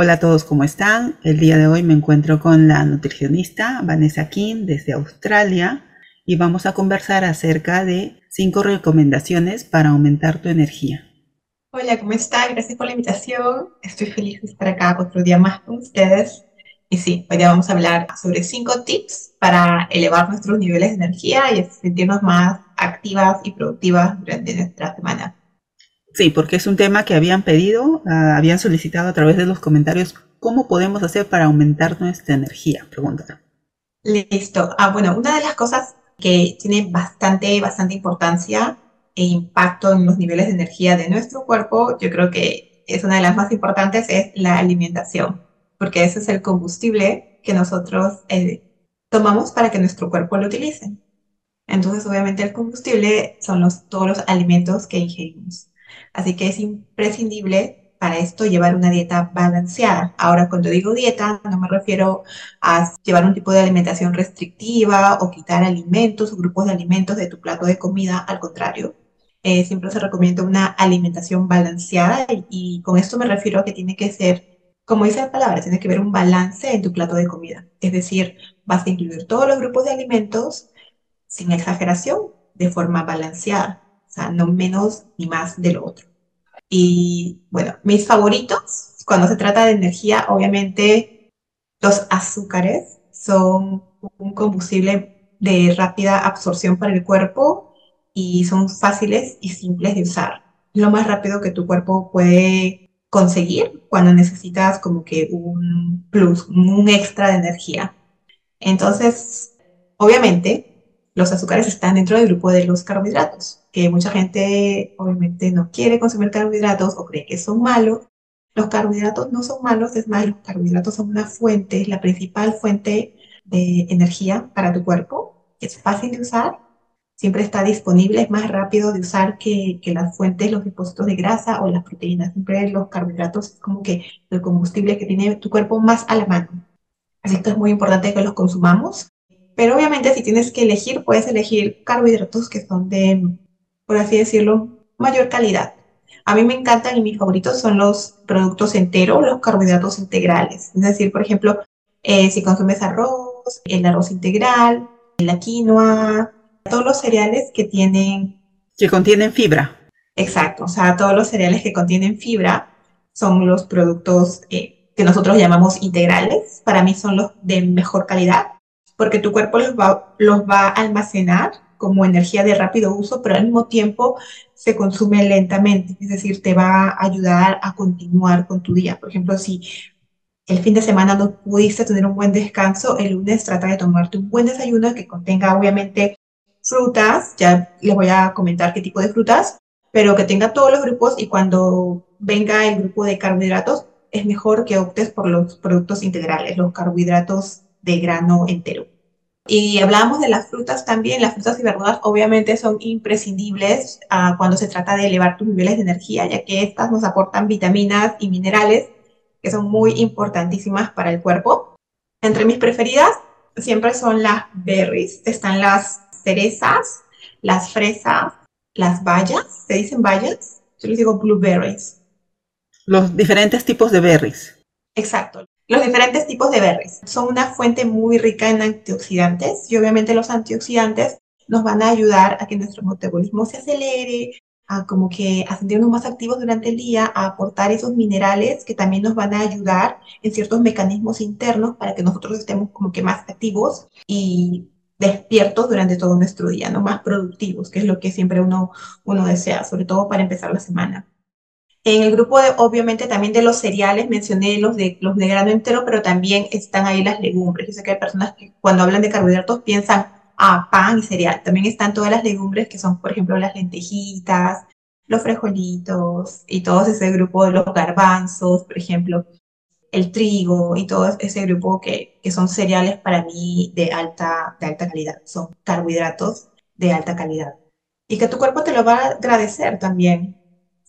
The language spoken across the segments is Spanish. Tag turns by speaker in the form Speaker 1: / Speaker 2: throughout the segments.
Speaker 1: Hola a todos, ¿cómo están? El día de hoy me encuentro con la nutricionista Vanessa King desde Australia y vamos a conversar acerca de cinco recomendaciones para aumentar tu energía.
Speaker 2: Hola, ¿cómo están? Gracias por la invitación. Estoy feliz de estar acá otro día más con ustedes. Y sí, hoy día vamos a hablar sobre cinco tips para elevar nuestros niveles de energía y sentirnos más activas y productivas durante nuestra semana.
Speaker 1: Sí, porque es un tema que habían pedido, uh, habían solicitado a través de los comentarios cómo podemos hacer para aumentar nuestra energía, preguntaron.
Speaker 2: Listo. Ah, bueno, una de las cosas que tiene bastante, bastante importancia e impacto en los niveles de energía de nuestro cuerpo, yo creo que es una de las más importantes, es la alimentación, porque ese es el combustible que nosotros eh, tomamos para que nuestro cuerpo lo utilice. Entonces, obviamente, el combustible son los, todos los alimentos que ingerimos. Así que es imprescindible para esto llevar una dieta balanceada. Ahora, cuando digo dieta, no me refiero a llevar un tipo de alimentación restrictiva o quitar alimentos o grupos de alimentos de tu plato de comida, al contrario. Eh, siempre se recomienda una alimentación balanceada y, y, con esto me refiero a que tiene que ser, como dice la palabra, tiene que haber un balance en tu plato de comida. Es decir, vas a incluir todos los grupos de alimentos sin exageración, de forma balanceada, o sea, no menos ni más de lo otro. Y bueno, mis favoritos, cuando se trata de energía, obviamente los azúcares son un combustible de rápida absorción para el cuerpo y son fáciles y simples de usar. Lo más rápido que tu cuerpo puede conseguir cuando necesitas como que un plus, un extra de energía. Entonces, obviamente, los azúcares están dentro del grupo de los carbohidratos, que mucha gente obviamente no quiere consumir carbohidratos o cree que son malos. Los carbohidratos no son malos, es más, los carbohidratos son una fuente, la principal fuente de energía para tu cuerpo. Es fácil de usar siempre está disponible, es más rápido de usar que, que, las fuentes, los depósitos de grasa o las proteínas. Siempre los carbohidratos es como que el combustible que tiene tu cuerpo más a la mano. Así que es muy importante que los consumamos. Pero obviamente si tienes que elegir, puedes elegir carbohidratos que son de, por así decirlo, mayor calidad. A mí me encantan y mis favoritos son los productos enteros, los carbohidratos integrales. Es decir, por ejemplo, eh, si consumes arroz, el arroz integral, la quinoa, todos los cereales que tienen...
Speaker 1: Que contienen fibra.
Speaker 2: Exacto, o sea, todos los cereales que contienen fibra son los productos eh, que nosotros llamamos integrales. Para mí son los de mejor calidad, porque tu cuerpo los va, los va a almacenar como energía de rápido uso, pero al mismo tiempo se consume lentamente, es decir, te va a ayudar a continuar con tu día. Por ejemplo, si el fin de semana no pudiste tener un buen descanso, el lunes trata de tomarte un buen desayuno que contenga obviamente frutas, ya les voy a comentar qué tipo de frutas, pero que tenga todos los grupos y cuando venga el grupo de carbohidratos, es mejor que optes por los productos integrales, los carbohidratos de grano entero. Y hablábamos de las frutas también, las frutas y verduras obviamente son imprescindibles uh, cuando se trata de elevar tus niveles de energía, ya que estas nos aportan vitaminas y minerales que son muy importantísimas para el cuerpo. Entre mis preferidas siempre son las berries, están las cerezas, las fresas, las bayas, ¿se dicen bayas? Yo les digo blueberries.
Speaker 1: Los diferentes tipos de berries.
Speaker 2: Exacto. Los diferentes tipos de berries son una fuente muy rica en antioxidantes y obviamente los antioxidantes nos van a ayudar a que nuestro metabolismo se acelere, a como que a sentirnos más activos durante el día, a aportar esos minerales que también nos van a ayudar en ciertos mecanismos internos para que nosotros estemos como que más activos y despiertos durante todo nuestro día, ¿no? Más productivos, que es lo que siempre uno, uno desea, sobre todo para empezar la semana. En el grupo, de, obviamente, también de los cereales, mencioné los de, los de grano entero, pero también están ahí las legumbres. Yo sé que hay personas que cuando hablan de carbohidratos piensan, ah, pan y cereal. También están todas las legumbres que son, por ejemplo, las lentejitas, los frijolitos y todo ese grupo de los garbanzos, por ejemplo el trigo y todo ese grupo que, que son cereales para mí de alta, de alta calidad, son carbohidratos de alta calidad. Y que tu cuerpo te lo va a agradecer también.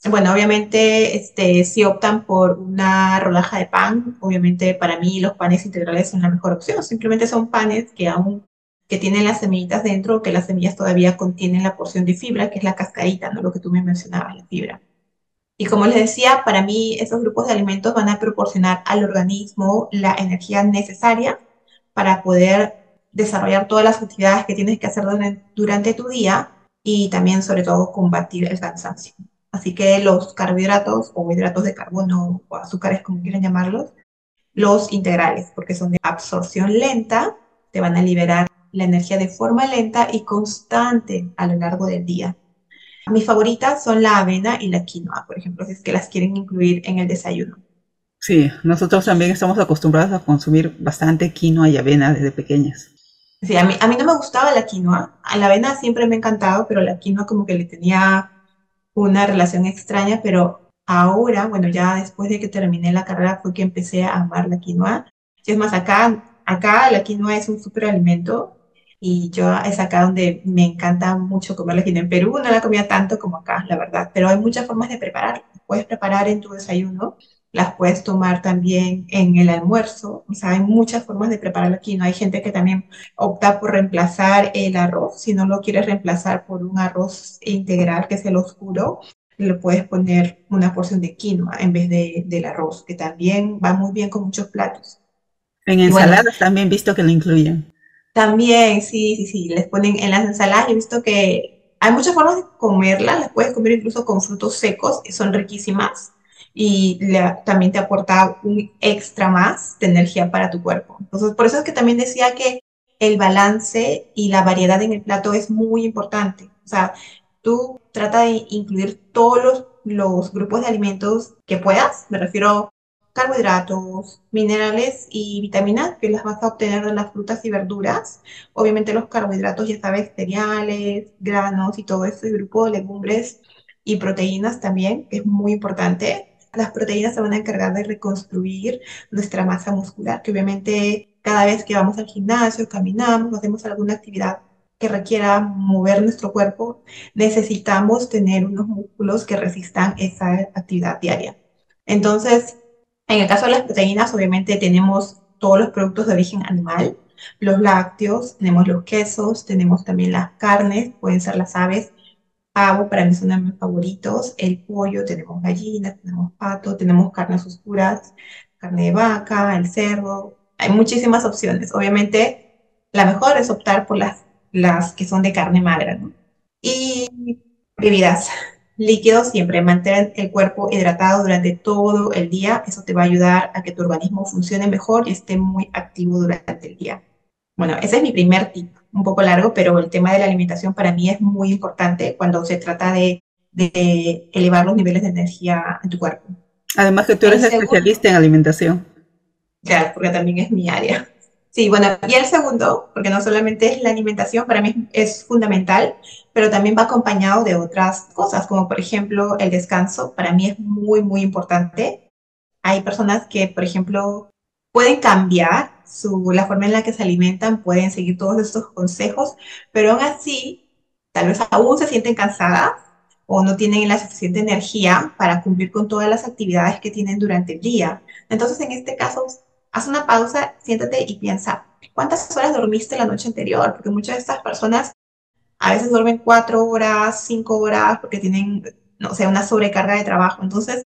Speaker 2: Bueno, obviamente, este, si optan por una rodaja de pan, obviamente para mí los panes integrales son la mejor opción. Simplemente son panes que aún que tienen las semillitas dentro, que las semillas todavía contienen la porción de fibra, que es la cascarita, ¿no? Lo que tú me mencionabas, la fibra. Y como les decía, para mí esos grupos de alimentos van a proporcionar al organismo la energía necesaria para poder desarrollar todas las actividades que tienes que hacer durante tu día y también sobre todo combatir el cansancio. Así que los carbohidratos o hidratos de carbono o azúcares como quieran llamarlos, los integrales, porque son de absorción lenta, te van a liberar la energía de forma lenta y constante a lo largo del día. Mis favoritas son la avena y la quinoa, por ejemplo, si es que las quieren incluir en el desayuno.
Speaker 1: Sí, nosotros también estamos acostumbrados a consumir bastante quinoa y avena desde pequeñas.
Speaker 2: Sí, a mí, a mí no me gustaba la quinoa. A la avena siempre me ha encantado, pero la quinoa como que le tenía una relación extraña, pero ahora, bueno, ya después de que terminé la carrera fue que empecé a amar la quinoa. Y es más, acá, acá la quinoa es un superalimento y yo es acá donde me encanta mucho comer la quinoa. En Perú no la comía tanto como acá, la verdad, pero hay muchas formas de prepararla. Puedes preparar en tu desayuno, las puedes tomar también en el almuerzo, o sea, hay muchas formas de preparar la quinoa. Hay gente que también opta por reemplazar el arroz, si no lo quieres reemplazar por un arroz integral, que es el oscuro, le puedes poner una porción de quinoa en vez de, del arroz, que también va muy bien con muchos platos.
Speaker 1: En ensaladas también he visto que lo incluyen.
Speaker 2: También, sí, sí, sí, les ponen en las ensaladas, he visto que hay muchas formas de comerlas, las puedes comer incluso con frutos secos, y son riquísimas y también te aporta un extra más de energía para tu cuerpo. Entonces, por eso es que también decía que el balance y la variedad en el plato es muy importante. O sea, tú trata de incluir todos los, grupos de alimentos que puedas, me refiero carbohidratos, minerales y vitaminas que las vas a obtener de las frutas y verduras. Obviamente los carbohidratos, ya sabes, cereales, granos y todo ese grupo de legumbres y proteínas también, que es muy importante. Las proteínas se van a encargar de reconstruir nuestra masa muscular, que obviamente cada vez que vamos al gimnasio, caminamos, hacemos alguna actividad que requiera mover nuestro cuerpo, necesitamos tener unos músculos que resistan esa actividad diaria. Entonces, en el caso de las proteínas, obviamente tenemos todos los productos de origen animal, los lácteos, tenemos los quesos, tenemos también las carnes, pueden ser las aves, pavo, para mí son de mis favoritos, el pollo, tenemos gallinas, tenemos pato, tenemos carnes oscuras, carne de vaca, el cerdo, hay muchísimas opciones. Obviamente, la mejor es optar por las, las que son de carne magra, ¿no? Y bebidas líquidos siempre, mantener el cuerpo hidratado durante todo el día, eso te va a ayudar a que tu organismo funcione mejor y esté muy activo durante el día. Bueno, ese es mi primer tip, un poco largo, pero el tema de la alimentación para mí es muy importante cuando se trata de, elevar los niveles de energía en tu cuerpo.
Speaker 1: Además que tú eres especialista en alimentación.
Speaker 2: Claro, porque también es mi área. Sí, bueno, y el segundo, porque no solamente es la alimentación, para mí es fundamental, pero también va acompañado de otras cosas, como por ejemplo el descanso, para mí es muy, muy importante. Hay personas que, por ejemplo, pueden cambiar su, la forma en la que se alimentan, pueden seguir todos estos consejos, pero aún así, tal vez aún se sienten cansadas o no tienen la suficiente energía para cumplir con todas las actividades que tienen durante el día. Entonces, en este caso, haz una pausa, siéntate y piensa, ¿cuántas horas dormiste la noche anterior? Porque muchas de estas personas a veces duermen cuatro horas, cinco horas, porque tienen, no sé, una sobrecarga de trabajo. Entonces,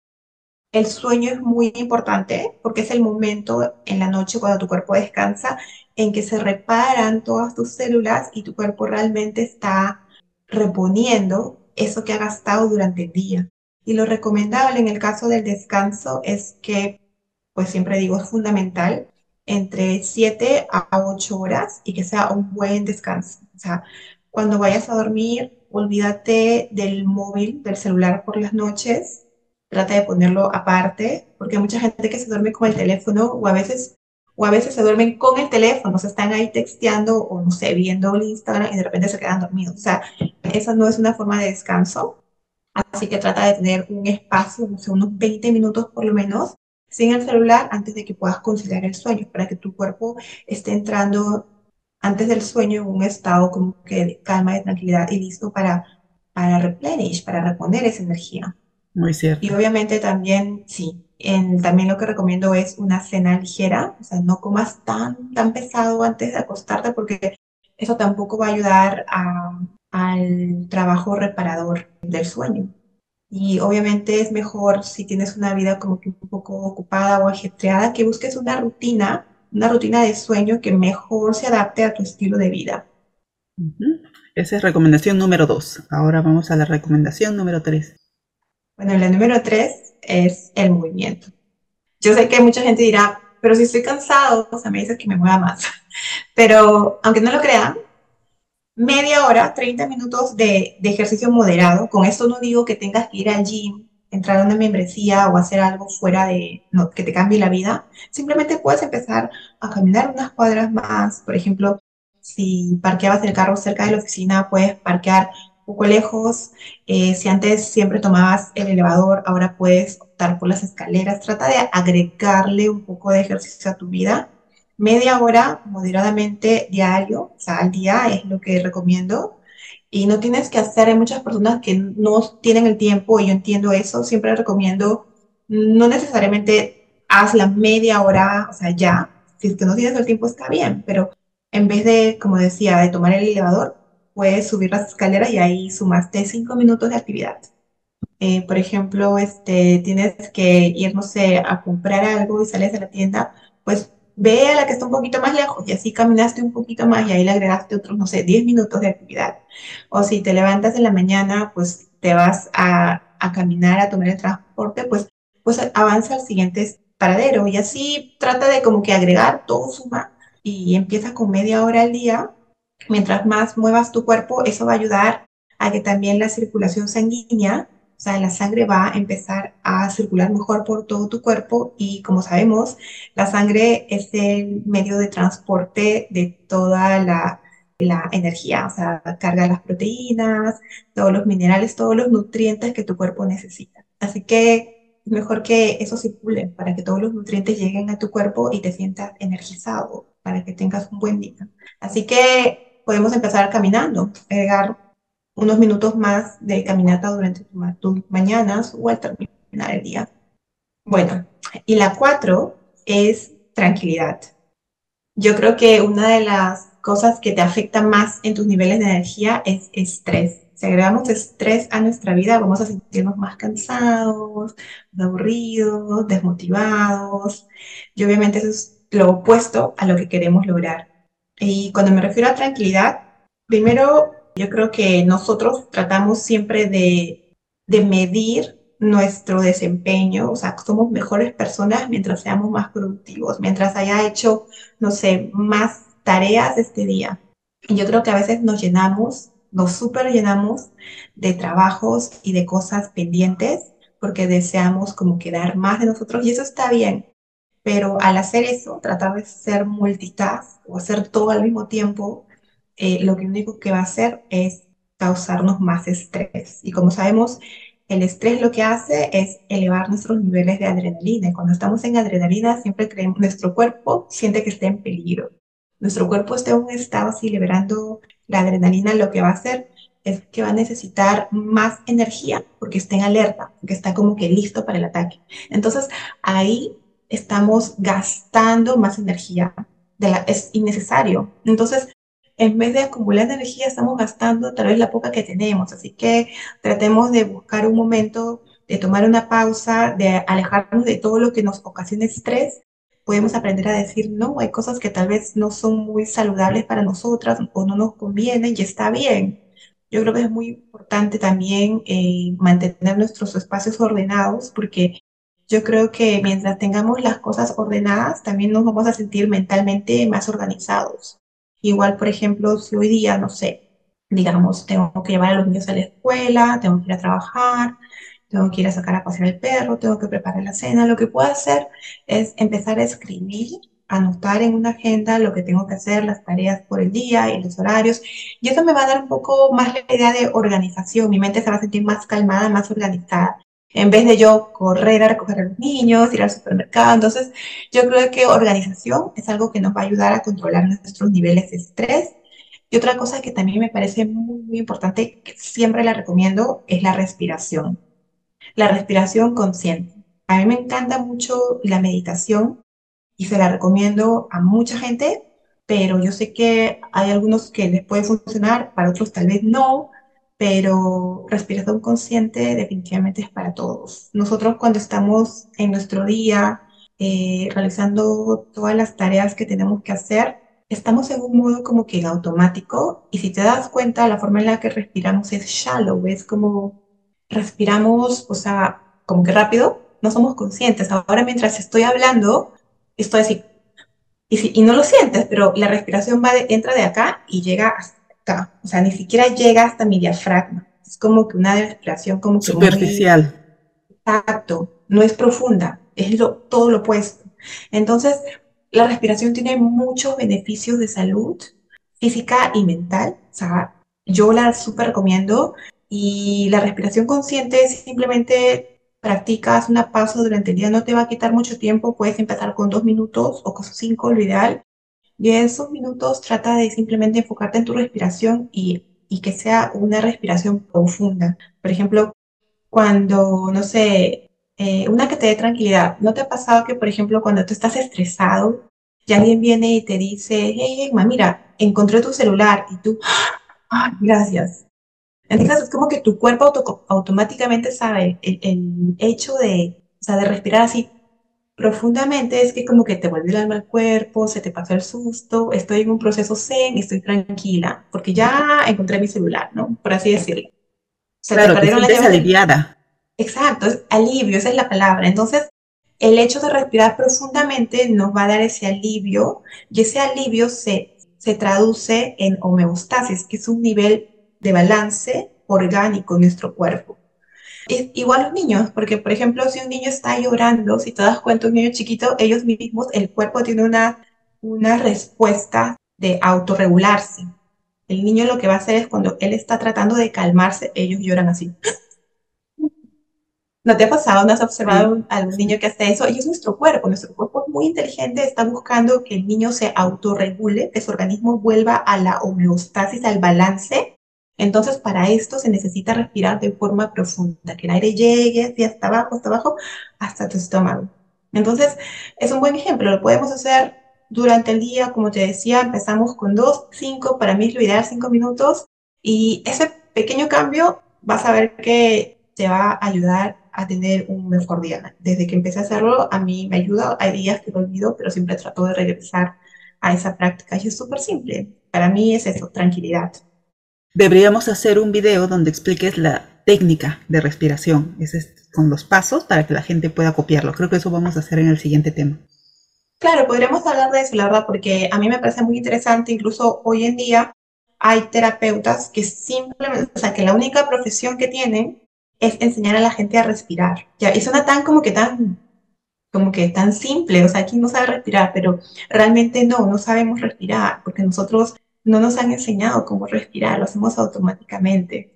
Speaker 2: el sueño es muy importante porque es el momento en la noche cuando tu cuerpo descansa en que se reparan todas tus células y tu cuerpo realmente está reponiendo eso que ha gastado durante el día. Y lo recomendable en el caso del descanso es que pues siempre digo, es fundamental entre 7 a 8 horas y que sea un buen descanso. O sea, cuando vayas a dormir, olvídate del móvil, del celular por las noches, trata de ponerlo aparte, porque hay mucha gente que se duerme con el teléfono o a veces o a veces se duermen con el teléfono, se están ahí texteando o no sé, viendo el Instagram y de repente se quedan dormidos. O sea, esa no es una forma de descanso. Así que trata de tener un espacio, no sé, unos 20 minutos por lo menos, sin el celular antes de que puedas conciliar el sueño, para que tu cuerpo esté entrando antes del sueño en un estado como que de calma, de tranquilidad y listo para, para replenish, para reponer esa energía.
Speaker 1: Muy cierto.
Speaker 2: Y obviamente también, sí, en, también lo que recomiendo es una cena ligera, o sea, no comas tan, tan pesado antes de acostarte porque eso tampoco va a ayudar a, al trabajo reparador del sueño. Y obviamente es mejor si tienes una vida como que un poco ocupada o ajetreada, que busques una rutina, una rutina de sueño que mejor se adapte a tu estilo de vida.
Speaker 1: Esa es recomendación número dos. Ahora vamos a la recomendación número tres.
Speaker 2: Bueno, la número tres es el movimiento. Yo sé que mucha gente dirá, pero si estoy cansado, o sea, me dices que me mueva más. Pero aunque no lo crean, media hora, 30 minutos de, ejercicio moderado. Con esto no digo que tengas que ir al gym, entrar a una membresía o hacer algo fuera de que te cambie la vida. Simplemente puedes empezar a caminar unas cuadras más. Por ejemplo, si parqueabas el carro cerca de la oficina, puedes parquear poco lejos. Eh, si antes siempre tomabas el elevador, ahora puedes optar por las escaleras. Trata de agregarle un poco de ejercicio a tu vida media hora moderadamente diario, o sea, al día es lo que recomiendo. Y no tienes que hacer, hay muchas personas que no tienen el tiempo y yo entiendo eso, siempre recomiendo, no necesariamente haz la media hora, o sea, ya, si es que no tienes el tiempo está bien, pero en vez de, como decía, de tomar el elevador, puedes subir las escaleras y ahí sumaste cinco minutos de actividad. Eh, por ejemplo, este, tienes que ir, no sé, a comprar algo y sales de la tienda, pues ve a la que está un poquito más lejos y así caminaste un poquito más y ahí le agregaste otros, no sé, 10 minutos de actividad. O si te levantas en la mañana, pues te vas a, caminar, a tomar el transporte, pues, pues avanza al siguiente paradero y así trata de como que agregar todo suma y empieza con media hora al día. Mientras más muevas tu cuerpo, eso va a ayudar a que también la circulación sanguínea o sea, la sangre va a empezar a circular mejor por todo tu cuerpo y como sabemos, la sangre es el medio de transporte de toda la, energía, o sea, carga las proteínas, todos los minerales, todos los nutrientes que tu cuerpo necesita. Así que es mejor que eso circule para que todos los nutrientes lleguen a tu cuerpo y te sientas energizado, para que tengas un buen día. Así que podemos empezar caminando, agregar unos minutos más de caminata durante tus mañanas o al terminar el día. Bueno, y la cuatro es tranquilidad. Yo creo que una de las cosas que te afecta más en tus niveles de energía es estrés. Si agregamos estrés a nuestra vida, vamos a sentirnos más cansados, aburridos, desmotivados. Y obviamente eso es lo opuesto a lo que queremos lograr. Y cuando me refiero a tranquilidad, primero yo creo que nosotros tratamos siempre de, medir nuestro desempeño, o sea, somos mejores personas mientras seamos más productivos, mientras haya hecho, no sé, más tareas este día. Y yo creo que a veces nos llenamos, nos super llenamos de trabajos y de cosas pendientes porque deseamos como quedar más de nosotros y eso está bien. Pero al hacer eso, tratar de ser multitask o hacer todo al mismo tiempo, eh, lo que único que va a hacer es causarnos más estrés. Y como sabemos, el estrés lo que hace es elevar nuestros niveles de adrenalina. Y cuando estamos en adrenalina, siempre creemos, nuestro cuerpo siente que está en peligro. Nuestro cuerpo está en un estado así liberando la adrenalina, lo que va a hacer es que va a necesitar más energía porque está en alerta, porque está como que listo para el ataque. Entonces ahí estamos gastando más energía, de la, es innecesario. Entonces en vez de acumular energía, estamos gastando tal vez la poca que tenemos. Así que tratemos de buscar un momento, de tomar una pausa, de alejarnos de todo lo que nos ocasiona estrés. Podemos aprender a decir, no, hay cosas que tal vez no son muy saludables para nosotras o no nos convienen y está bien. Yo creo que es muy importante también eh, mantener nuestros espacios ordenados porque yo creo que mientras tengamos las cosas ordenadas, también nos vamos a sentir mentalmente más organizados. Igual, por ejemplo, si hoy día, no sé, digamos, tengo que llevar a los niños a la escuela, tengo que ir a trabajar, tengo que ir a sacar a pasear el perro, tengo que preparar la cena, lo que puedo hacer es empezar a escribir, anotar en una agenda lo que tengo que hacer, las tareas por el día y los horarios, y eso me va a dar un poco más la idea de organización, mi mente se va a sentir más calmada, más organizada en vez de yo correr a recoger a los niños, ir al supermercado. Entonces, yo creo que organización es algo que nos va a ayudar a controlar nuestros niveles de estrés. Y otra cosa que también me parece muy, muy importante, que siempre la recomiendo, es la respiración. La respiración consciente. A mí me encanta mucho la meditación y se la recomiendo a mucha gente, pero yo sé que hay algunos que les puede funcionar, para otros tal vez no, pero respiración consciente definitivamente es para todos. Nosotros cuando estamos en nuestro día eh, realizando todas las tareas que tenemos que hacer, estamos en un modo como que automático y si te das cuenta, la forma en la que respiramos es shallow, es como respiramos, o sea, como que rápido, no somos conscientes. Ahora mientras estoy hablando, estoy así, y, y no lo sientes, pero la respiración va de, entra de acá y llega hasta acá, o sea, ni siquiera llega hasta mi diafragma. Es como que una respiración como que
Speaker 1: superficial.
Speaker 2: exacto, no es profunda, es lo, todo lo opuesto. Entonces, la respiración tiene muchos beneficios de salud física y mental. O sea, yo la súper recomiendo. Y la respiración consciente es simplemente practicas una pausa durante el día, no te va a quitar mucho tiempo, puedes empezar con dos minutos o con cinco, lo ideal. Y en esos minutos trata de simplemente enfocarte en tu respiración y, y que sea una respiración profunda. Por ejemplo, cuando, no sé, eh, una que te dé tranquilidad. ¿No te ha pasado que, por ejemplo, cuando tú estás estresado y alguien viene y te dice, hey, Emma, mira, encontré tu celular y tú, ¡ay, gracias! Entonces es como que tu cuerpo automáticamente sabe el, el, hecho de, o sea, de respirar así profundamente, es que como que te vuelve el alma al cuerpo, se te pasa el susto, estoy en un proceso zen, estoy tranquila, porque ya encontré mi celular, ¿no? Por así decirlo.
Speaker 1: Se claro, te perdieron la aliviada.
Speaker 2: Exacto, es alivio, esa es la palabra. Entonces, el hecho de respirar profundamente nos va a dar ese alivio y ese alivio se, se traduce en homeostasis, que es un nivel de balance orgánico en nuestro cuerpo. Igual los niños, porque por ejemplo, si un niño está llorando, si te das cuenta, un niño chiquito, ellos mismos, el cuerpo tiene una, una respuesta de autorregularse. El niño lo que va a hacer es cuando él está tratando de calmarse, ellos lloran así. ¿No te ha pasado? ¿No has observado a algún niño que hace eso? Y es nuestro cuerpo. Nuestro cuerpo es muy inteligente, está buscando que el niño se autorregule, que su organismo vuelva a la homeostasis, al balance. Entonces, para esto se necesita respirar de forma profunda, que el aire llegue hacia hasta abajo, hasta abajo, hasta tu estómago. Entonces, es un buen ejemplo. Lo podemos hacer durante el día, como te decía, empezamos con dos, cinco, para mí es lo ideal, cinco minutos. Y ese pequeño cambio vas a ver que te va a ayudar a tener un mejor día. Desde que empecé a hacerlo, a mí me ayuda. Hay días que lo olvido, pero siempre trato de regresar a esa práctica. Y es súper simple. Para mí es eso, tranquilidad.
Speaker 1: Deberíamos hacer un video donde expliques la técnica de respiración, es con los pasos para que la gente pueda copiarlo. Creo que eso vamos a hacer en el siguiente tema.
Speaker 2: Claro, podríamos hablar de eso, la verdad, porque a mí me parece muy interesante. Incluso hoy en día hay terapeutas que simplemente, o sea, que la única profesión que tienen es enseñar a la gente a respirar. Ya, y suena tan como que tan, como que tan simple, o sea, aquí no sabe respirar, pero realmente no, no sabemos respirar, porque nosotros no nos han enseñado cómo respirar, lo hacemos automáticamente.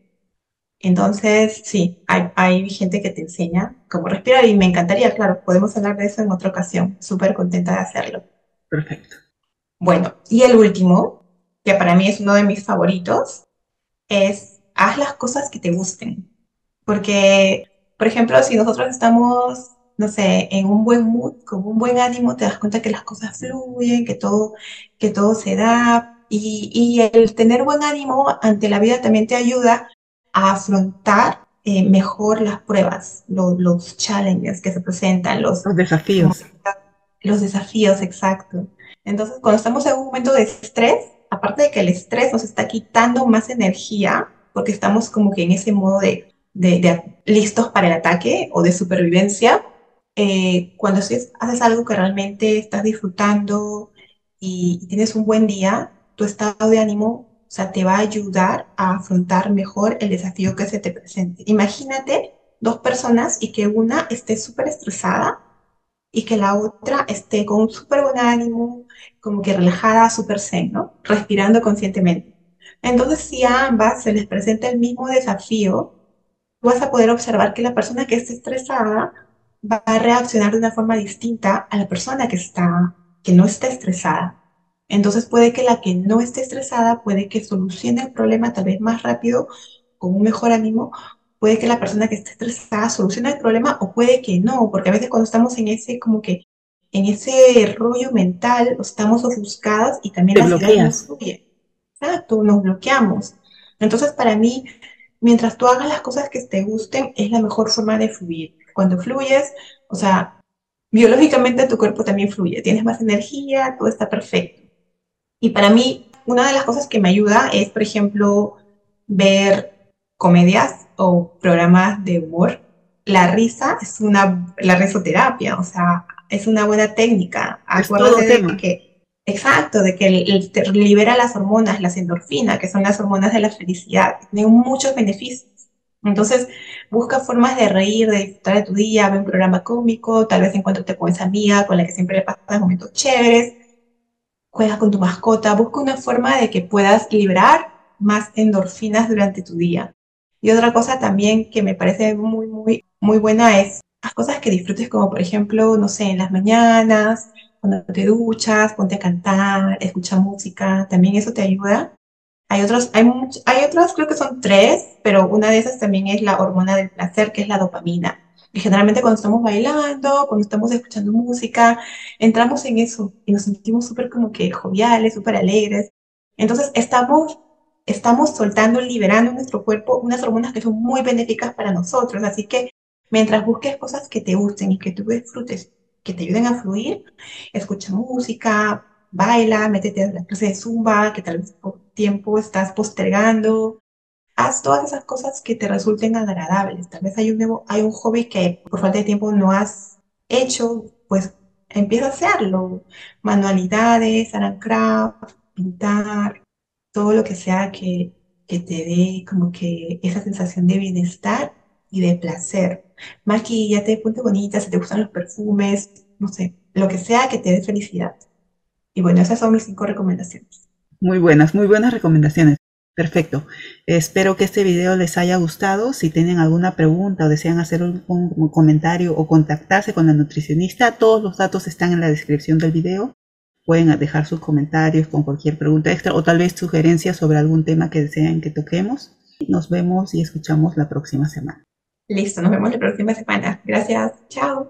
Speaker 2: Entonces, sí, hay, hay gente que te enseña cómo respirar y me encantaría, claro, podemos hablar de eso en otra ocasión, súper contenta de hacerlo.
Speaker 1: Perfecto.
Speaker 2: Bueno, y el último, que para mí es uno de mis favoritos, es haz las cosas que te gusten. Porque, por ejemplo, si nosotros estamos, no sé, en un buen mood, con un buen ánimo, te das cuenta que las cosas fluyen, que todo, que todo se da. Y, y el tener buen ánimo ante la vida también te ayuda a afrontar eh, mejor las pruebas, los challenges que se presentan, los,
Speaker 1: los desafíos.
Speaker 2: los desafíos, exacto. Entonces, cuando estamos en un momento de estrés, aparte de que el estrés nos está quitando más energía, porque estamos como que en ese modo de de, listos para el ataque o de supervivencia, eh, cuando haces, algo que realmente estás disfrutando y, tienes un buen día, tu estado de ánimo o sea, te va a ayudar a afrontar mejor el desafío que se te presente. Imagínate dos personas y que una esté súper estresada y que la otra esté con un súper buen ánimo, como que relajada, súper zen, ¿no? Respirando conscientemente. Entonces, si a ambas se les presenta el mismo desafío, vas a poder observar que la persona que está estresada va a reaccionar de una forma distinta a la persona que, está, que no está estresada. Entonces puede que la que no esté estresada puede que solucione el problema tal vez más rápido, con un mejor ánimo, puede que la persona que esté estresada solucione el problema o puede que no, porque a veces cuando estamos en ese como que en ese rollo mental estamos ofuscadas y también
Speaker 1: Te bloqueas.
Speaker 2: Exacto, nos bloqueamos. Entonces para mí mientras tú hagas las cosas que te gusten, es la mejor forma de fluir. Cuando fluyes, o sea, biológicamente tu cuerpo también fluye, tienes más energía, todo está perfecto. Y para mí, una de las cosas que me ayuda es, por ejemplo, ver comedias o programas de humor. La risa es una, la risoterapia, o sea, es una buena técnica. Acuérdate de que, exacto, de que libera las hormonas, las endorfinas, que son las hormonas de la felicidad. Tiene muchos beneficios. Entonces, busca formas de reír, de disfrutar de tu día, ve un programa cómico, tal vez encuentre con esa amiga con la que siempre le pasas momentos chéveres, juega con tu mascota, busca una forma de que puedas liberar más endorfinas durante tu día. Y otra cosa también que me parece muy, muy, muy buena es las cosas que disfrutes, como por ejemplo, no sé, en las mañanas, cuando te duchas, ponte a cantar, escucha música, también eso te ayuda hay otros, hay, hay otros, creo que son tres, pero una de esas también es la hormona del placer, que es la dopamina. Y generalmente cuando estamos bailando, cuando estamos escuchando música, entramos en eso y nos sentimos súper como que joviales, súper alegres. Entonces estamos, estamos soltando, liberando en nuestro cuerpo unas hormonas que son muy benéficas para nosotros. Así que mientras busques cosas que te gusten y que tú disfrutes, que te ayuden a fluir, escucha música, baila, métete a la clase de zumba, que tal vez por tiempo estás postergando. Haz todas esas cosas que te resulten agradables. Tal vez hay un, nuevo, hobby que por falta de tiempo no has hecho, pues empieza a hacerlo. Manualidades, craft, pintar, todo lo que sea que, que te dé como que esa sensación de bienestar y de placer. Maquillate, ponte bonita, si te gustan los perfumes, no sé, lo que sea que te dé felicidad. Y bueno, esas son mis cinco recomendaciones.
Speaker 1: Muy buenas, muy buenas recomendaciones. Perfecto. Espero que este video les haya gustado. Si tienen alguna pregunta o desean hacer un, comentario o contactarse con la nutricionista, todos los datos están en la descripción del video. Pueden dejar sus comentarios con cualquier pregunta extra o tal vez sugerencias sobre algún tema que deseen que toquemos. Nos vemos y escuchamos la próxima semana.
Speaker 2: Listo, nos vemos la próxima semana. Gracias. Chao.